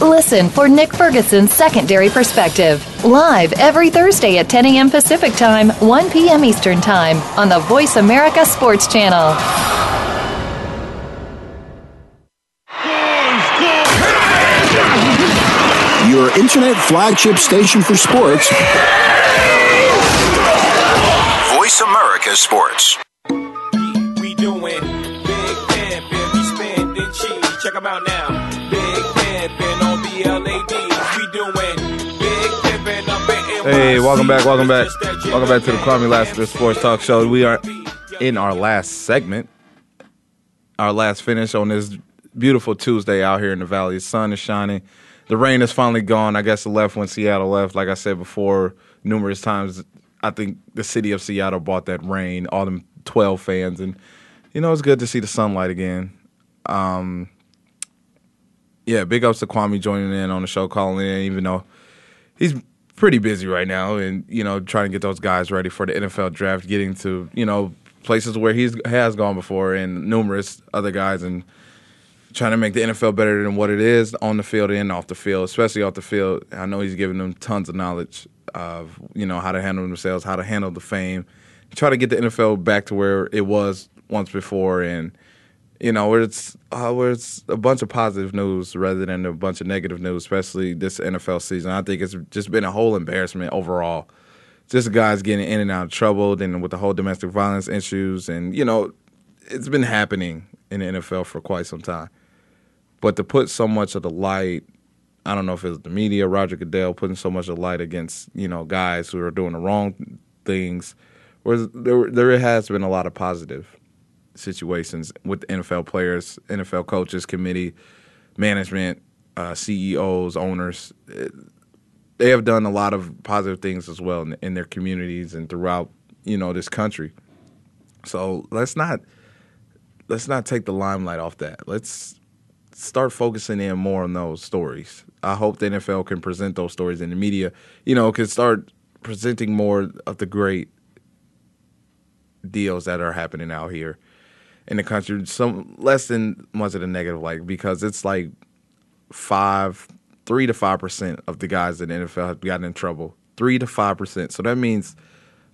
Listen for Nick Ferguson's Secondary Perspective, live every Thursday at 10 a.m. Pacific Time, 1 p.m. Eastern Time on the Voice America Sports Channel. Your internet flagship station for sports. Voice America Sports. We doing big pimpin', we spending cheese. Check 'em out now. Hey, welcome back, welcome back. Welcome back to the. Kwamie Lassiter Sports Talk Show. We are in our last segment, our last finish on this beautiful Tuesday out here in the valley. The sun is shining. The rain is finally gone. I guess it left when Seattle left. Like I said before, numerous times, I think the city of Seattle bought that rain, all them 12 fans. And, you know, it's good to see the sunlight again. Um, yeah, big ups to Kwamie joining in on the show, calling in, even though he's pretty busy right now and you know trying to get those guys ready for the NFL draft getting to you know places where he has gone before and numerous other guys and trying to make the NFL better than what it is on the field and off the field, especially off the field. I know he's giving them tons of knowledge of you know how to handle themselves, how to handle the fame, try to get the NFL back to where it was once before, and you know where it's uh, where it's a bunch of positive news rather than a bunch of negative news, especially this NFL season. I think it's just been a whole embarrassment overall just guys getting in and out of trouble, then with the whole domestic violence issues, and you know, it's been happening in the NFL for quite some time. But to put so much of the light, I don't know if it's the media, Roger Goodell putting so much of the light against you know guys who are doing the wrong things, whereas there there has been a lot of positive situations with NFL players, NFL coaches, committee, management, uh, CEOs, owners. They have done a lot of positive things as well in, in their communities and throughout you know this country. So let's not let's not take the limelight off that. Let's start focusing in more on those stories. I hope the NFL can present those stories in the media. You know, can start presenting more of the great deals that are happening out here in the country. Some less than much of the negative, like because it's like five three to five percent of the guys in the NFL have gotten in trouble. Three to five percent. So that means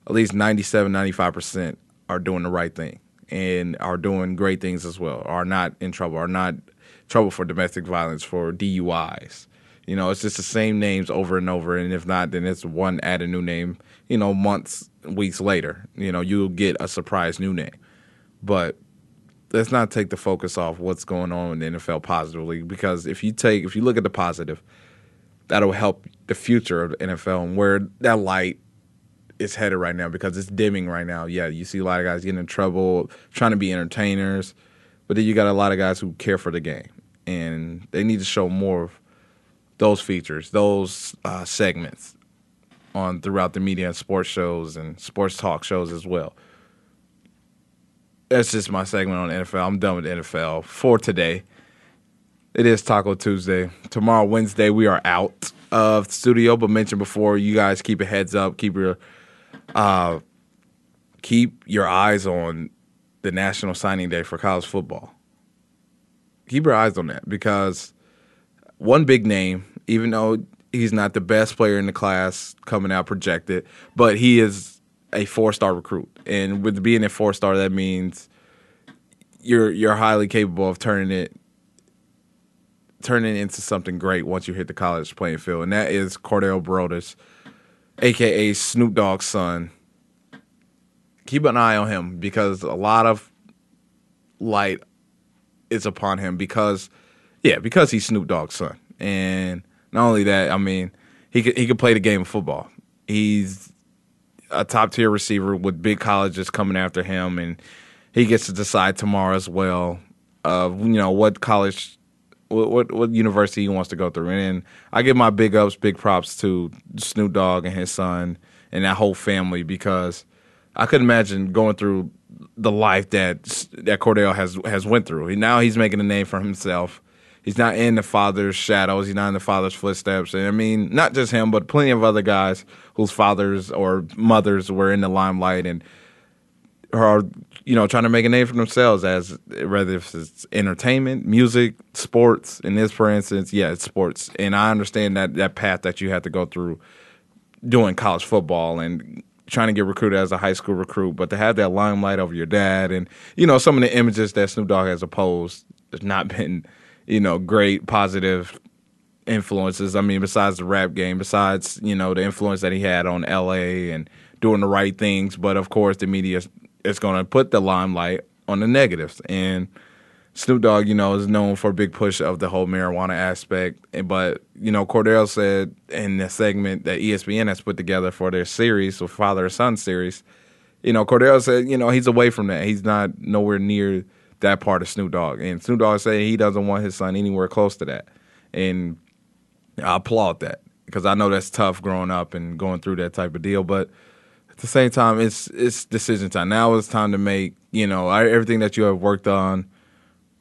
at least 97, 95 percent are doing the right thing and are doing great things as well. Are not in trouble. Are not trouble for domestic violence for DUIs. You know, it's just the same names over and over, and if not, then it's one add a new name. You know, months, weeks later, you know, you'll get a surprise new name. But let's not take the focus off what's going on in the NFL positively because if you take if you look at the positive, that'll help the future of the NFL and where that light is headed right now because it's dimming right now. Yeah, you see a lot of guys getting in trouble trying to be entertainers, but then you got a lot of guys who care for the game and they need to show more of those features, those uh, segments on throughout the media and sports shows and sports talk shows as well that's just my segment on NFL. I'm done with NFL for today. It is Taco Tuesday. Tomorrow, Wednesday, we are out of studio. But mentioned before, you guys keep a heads up. Keep your uh, keep your eyes on the National Signing Day for college football. Keep your eyes on that because one big name, even though he's not the best player in the class coming out projected, but he is a four star recruit, and with being a four star, that means you're you're highly capable of turning it turning it into something great once you hit the college playing field, and that is Cordell Broadus, aka Snoop Dogg's son. Keep an eye on him because a lot of light is upon him because, yeah, because he's Snoop Dogg's son, and not only that, I mean, he could he could play the game of football. He's a top tier receiver with big colleges coming after him, and he gets to decide tomorrow as well of you know what college, what, what, what university he wants to go through. And I give my big ups, big props to Snoop Dogg and his son and that whole family because I could imagine going through the life that that Cordell has has went through. Now he's making a name for himself. He's not in the father's shadows. He's not in the father's footsteps. And I mean, not just him, but plenty of other guys whose fathers or mothers were in the limelight and are, you know, trying to make a name for themselves as whether it's entertainment, music, sports. In this, for instance, yeah, it's sports. And I understand that that path that you have to go through doing college football and trying to get recruited as a high school recruit, but to have that limelight over your dad and, you know, some of the images that Snoop Dogg has opposed has not been – you know, great positive influences. I mean, besides the rap game, besides, you know, the influence that he had on LA and doing the right things. But of course, the media is going to put the limelight on the negatives. And Snoop Dogg, you know, is known for a big push of the whole marijuana aspect. But, you know, Cordell said in the segment that ESPN has put together for their series, or father son series, you know, Cordell said, you know, he's away from that. He's not nowhere near that part of Snoop Dogg. And Snoop Dogg said he doesn't want his son anywhere close to that. And I applaud that because I know that's tough growing up and going through that type of deal. But at the same time, it's it's decision time. Now it's time to make you know everything that you have worked on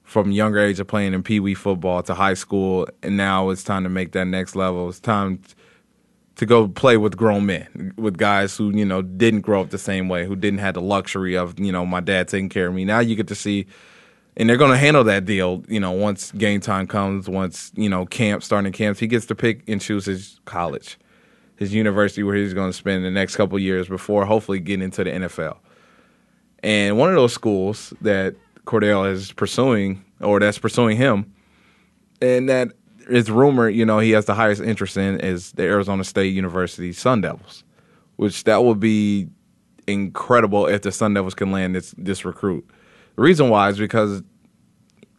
from younger age of playing in pee wee football to high school, and now it's time to make that next level. It's time to go play with grown men, with guys who you know didn't grow up the same way, who didn't have the luxury of you know my dad taking care of me. Now you get to see, and they're going to handle that deal. You know, once game time comes, once you know camp starting camps, he gets to pick and choose his college, his university where he's going to spend the next couple years before hopefully getting into the NFL. And one of those schools that Cordell is pursuing, or that's pursuing him, and that it's rumored, you know, he has the highest interest in is the Arizona State University Sun Devils, which that would be incredible if the Sun Devils can land this this recruit. The reason why is because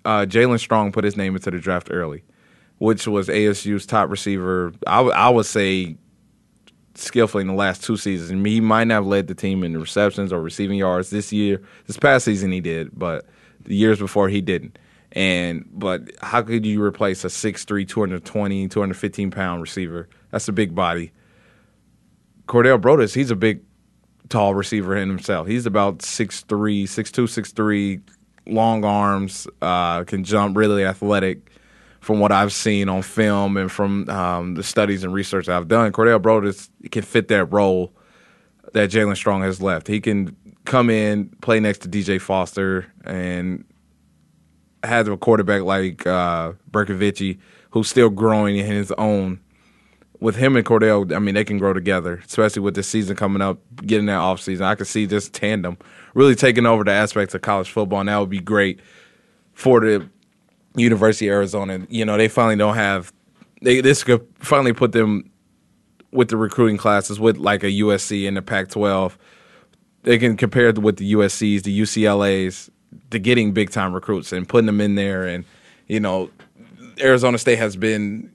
uh, Jaelen Strong put his name into the draft early, which was ASU's top receiver. I, w- I would say skillfully in the last two seasons. He might not have led the team in receptions or receiving yards this year. This past season he did, but the years before he didn't. And but how could you replace a 6'3", 220, 215 pound receiver? That's a big body. Cordell Broadus, he's a big, tall receiver in himself. He's about 6'3", 6'2", 6'3", long arms, uh, can jump, really athletic. From what I've seen on film and from um, the studies and research I've done, Cordell Broadus can fit that role that Jaelen Strong has left. He can come in, play next to DJ Foster, and has a quarterback like uh, Bercovici, who's still growing in his own. With him and Cordell, I mean, they can grow together, especially with the season coming up, getting that off season. I could see this tandem really taking over the aspects of college football, and that would be great for the University of Arizona. You know, they finally don't have they this could finally put them with the recruiting classes with like a USC and the Pac-12. They can compare it with the USC's, the UCLA's, to getting big time recruits and putting them in there. And you know, Arizona State has been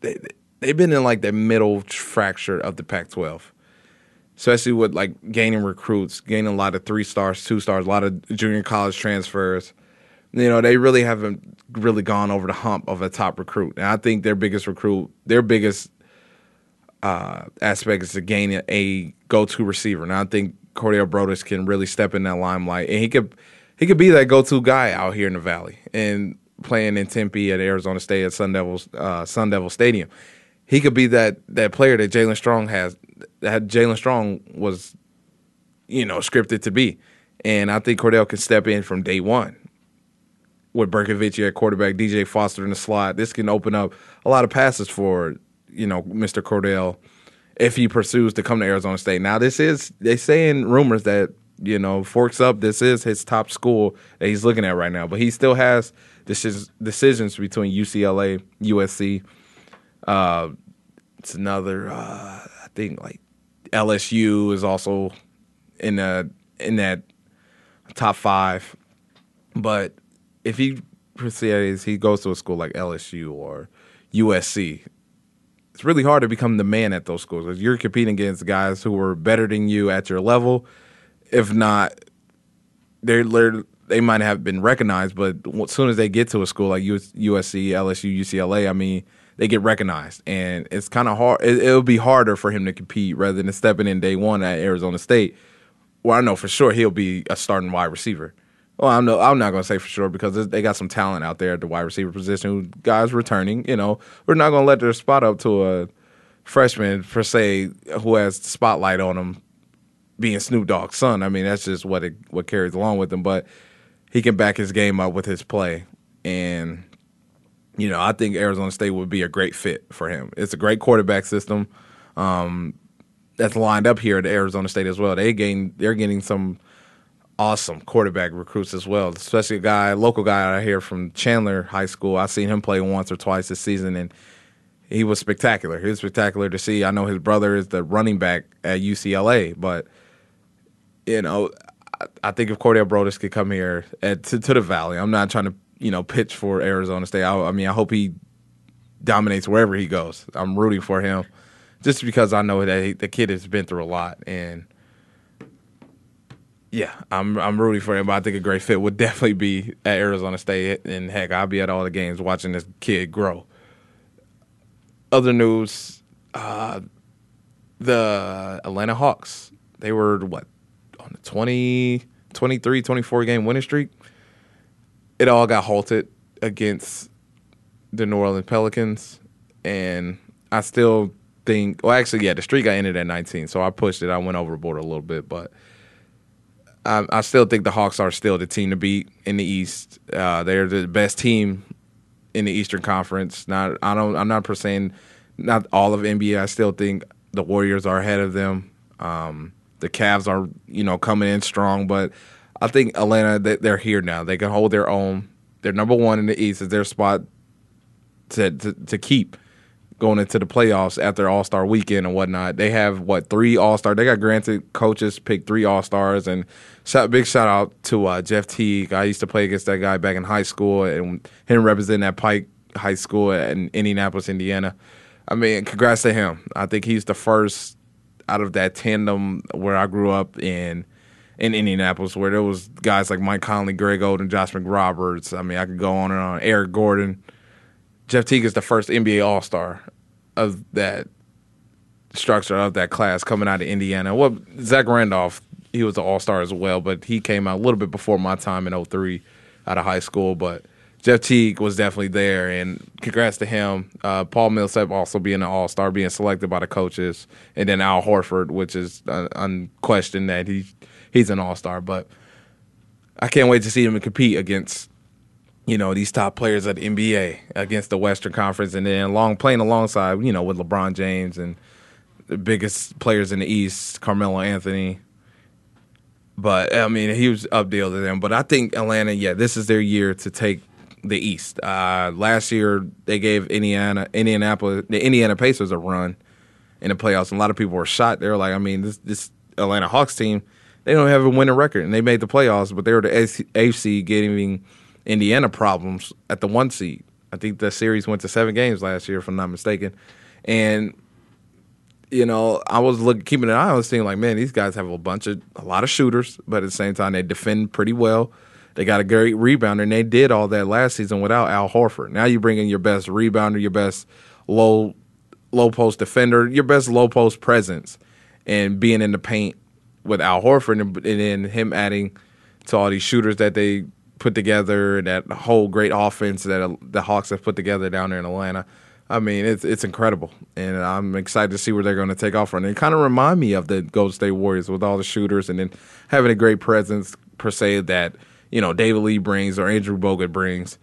they, they've been in like the middle fracture of the Pac-12, especially with like gaining recruits, gaining a lot of three stars, two stars, a lot of junior college transfers. You know, they really haven't really gone over the hump of a top recruit. And I think their biggest recruit, their biggest uh, aspect is to gain a, go-to receiver. And I think Cordell Broadus can really step in that limelight, and he could he could be that go-to guy out here in the Valley and playing in Tempe at Arizona State at Sun Devils uh, Sun Devil Stadium. He could be that that player that Jaelen Strong has that Jaelen Strong was, you know, scripted to be. And I think Cordell can step in from day one with Bercovici at quarterback, DJ Foster in the slot. This can open up a lot of passes for you know Mr. Cordell if he pursues to come to Arizona State. Now this is they saying rumors that you know Forks Up this is his top school that he's looking at right now, but he still has decisions decisions between UCLA, USC. Uh, it's another uh, I think like LSU is also in the in that top five, but if he proceeds, he goes to a school like LSU or USC, it's really hard to become the man at those schools because you're competing against guys who are better than you at your level. If not, they're, they're they might have been recognized, but as soon as they get to a school like USC, LSU, UCLA, I mean, they get recognized, and it's kind of hard. It, it'll be harder for him to compete rather than stepping in day one at Arizona State, where I know for sure he'll be a starting wide receiver. Well, I'm no, I'm not going to say for sure because they got some talent out there at the wide receiver position. Guys returning, you know, we're not going to let their spot up to a freshman per se who has the spotlight on him being Snoop Dogg's son. I mean, that's just what it what carries along with him. But he can back his game up with his play, and you know, I think Arizona State would be a great fit for him. It's a great quarterback system um, that's lined up here at Arizona State as well. They gain they're getting some awesome quarterback recruits as well, especially a guy, local guy out here from Chandler High School. I've seen him play once or twice this season, and he was spectacular. He was spectacular to see. I know his brother is the running back at UCLA, but you know, I, I think if Cordell Broadus could come here at, to, to, the Valley, I'm not trying to you know pitch for Arizona State. I, I mean, I hope he dominates wherever he goes. I'm rooting for him, just because I know that he, the kid has been through a lot and yeah, I'm I'm rooting for him. But I think a great fit would definitely be at Arizona State, and heck, I'll be at all the games watching this kid grow. Other news: uh, the Atlanta Hawks. They were what 20, 23, 24 game winning streak. It all got halted against the New Orleans Pelicans, and I still think. Well, actually, yeah, the streak I ended at 19, so I pushed it. I went overboard a little bit, but I, I still think the Hawks are still the team to beat in the East. Uh, they're the best team in the Eastern Conference. Not, I don't. I'm not per saying not all of NBA. I still think the Warriors are ahead of them. Um, the Cavs are, you know, coming in strong, but I think Atlanta they, they're here now. They can hold their own. They're number one in the East. Is their spot to, to to keep going into the playoffs after All Star Weekend and whatnot. They have what three All Star. They got granted coaches pick three All Stars and shout, big shout out to uh, Jeff Teague. I used to play against that guy back in high school and him representing that Pike High School in Indianapolis, Indiana. I mean, congrats to him. I think he's the first out of that tandem where I grew up in in Indianapolis, where there was guys like Mike Conley, Greg Oden, Josh McRoberts. I mean, I could go on and on. Eric Gordon. Jeff Teague is the first NBA All Star of that structure of that class coming out of Indiana. Well, Zach Randolph, he was an All Star as well, but he came out a little bit before my time in 03 out of high school. But Jeff Teague was definitely there, and congrats to him. Uh, Paul Millsap also being an All Star, being selected by the coaches, and then Al Horford, which is uh, unquestioned that he he's an All Star. But I can't wait to see him compete against you know these top players at the NBA against the Western Conference, and then long playing alongside you know with LeBron James and the biggest players in the East, Carmelo Anthony. But I mean, he was up there to them. But I think Atlanta, yeah, this is their year to take the East. Uh, last year they gave Indiana, Indianapolis, the Indiana Pacers a run in the playoffs, and a lot of people were shot. They were like, I mean, this this Atlanta Hawks team, they don't have a winning record, and they made the playoffs, but they were the AFC giving Indiana problems at the one seed. I think the series went to seven games last year, if I'm not mistaken, and you know, I was looking, keeping an eye on this team, like, man, these guys have a bunch of a lot of shooters, but at the same time, they defend pretty well. They got a great rebounder, and they did all that last season without Al Horford. Now you bring in your best rebounder, your best low low post defender, your best low post presence, and being in the paint with Al Horford, and, and then him adding to all these shooters that they put together, that whole great offense that uh, the Hawks have put together down there in Atlanta. I mean, it's it's incredible, and I'm excited to see where they're going to take off from. It kind of remind me of the Golden State Warriors with all the shooters, and then having a great presence per se that you know David Lee brings or Andrew Bogut brings.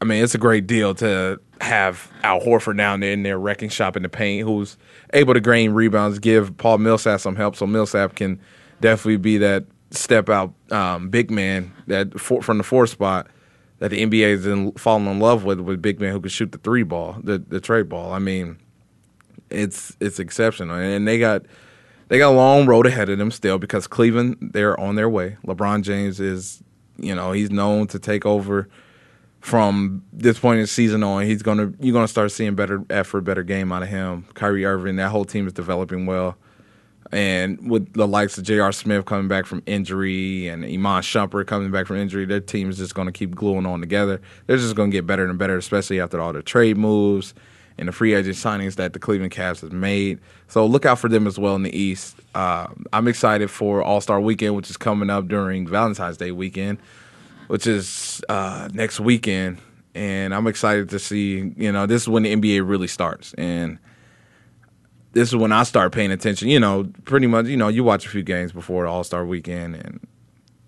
I mean, it's a great deal to have Al Horford down there in there wrecking shop in the paint, who's able to gain rebounds, give Paul Millsap some help, so Millsap can definitely be that step out um, big man that for, from the four spot that the NBA is in, falling in love with with big man who can shoot the three ball, the the trade ball. I mean, it's it's exceptional, and they got they got a long road ahead of them still because Cleveland they're on their way. LeBron James is you know he's known to take over from this point in the season on. He's gonna you're gonna start seeing better effort, better game out of him. Kyrie Irving, that whole team is developing well. And with the likes of J.R. Smith coming back from injury and Iman Shumpert coming back from injury, their team is just going to keep gluing on together. They're just going to get better and better, especially after all the trade moves and the free agent signings that the Cleveland Cavs has made. So look out for them as well in the East. Uh, I'm excited for All Star Weekend, which is coming up during Valentine's Day weekend, which is uh, next weekend. And I'm excited to see, you know, this is when the NBA really starts. And – this is when I start paying attention. You know, pretty much, you know, you watch a few games before All Star weekend and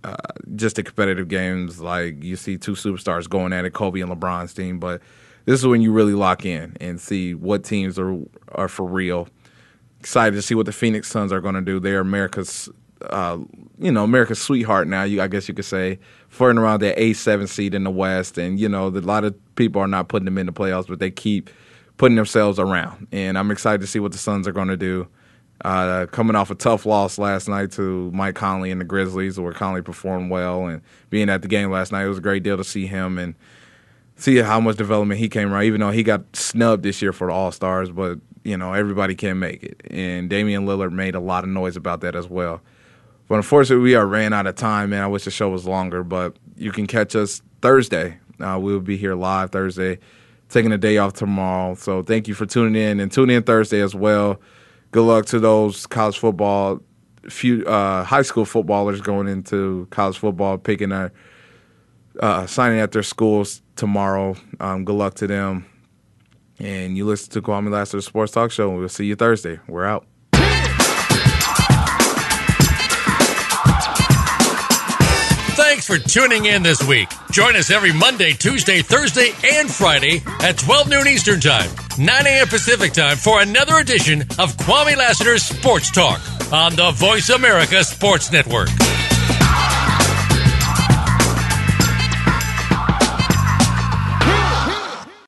uh, just the competitive games. Like you see two superstars going at it, Kobe and LeBron's team. But this is when you really lock in and see what teams are are for real. Excited to see what the Phoenix Suns are going to do. They're America's, uh, you know, America's sweetheart now. You, I guess you could say, flirting around that A seven seed in the West, and you know, a lot of people are not putting them in the playoffs, but they keep putting themselves around. And I'm excited to see what the Suns are going to do. Uh, coming off a tough loss last night to Mike Conley and the Grizzlies, where Conley performed well, and being at the game last night, it was a great deal to see him and see how much development he came around. Even though he got snubbed this year for the All Stars, but you know everybody can make it, and Damian Lillard made a lot of noise about that as well. But unfortunately, we are ran out of time, man. I wish the show was longer, but you can catch us Thursday. Uh, we'll be here live Thursday taking a day off tomorrow. So thank you for tuning in and tune in Thursday as well. Good luck to those college football, few uh, high school footballers going into college football, picking their uh, signing at their schools tomorrow. Um, good luck to them. And you listen to Kwamie Lassiter Sports Talk Show. We'll see you Thursday. We're out. Thanks for tuning in this week. Join us every Monday, Tuesday, Thursday, and Friday at 12 noon Eastern Time, 9 a.m. Pacific Time for another edition of Kwamie Lassiter's Sports Talk on the Voice America Sports Network.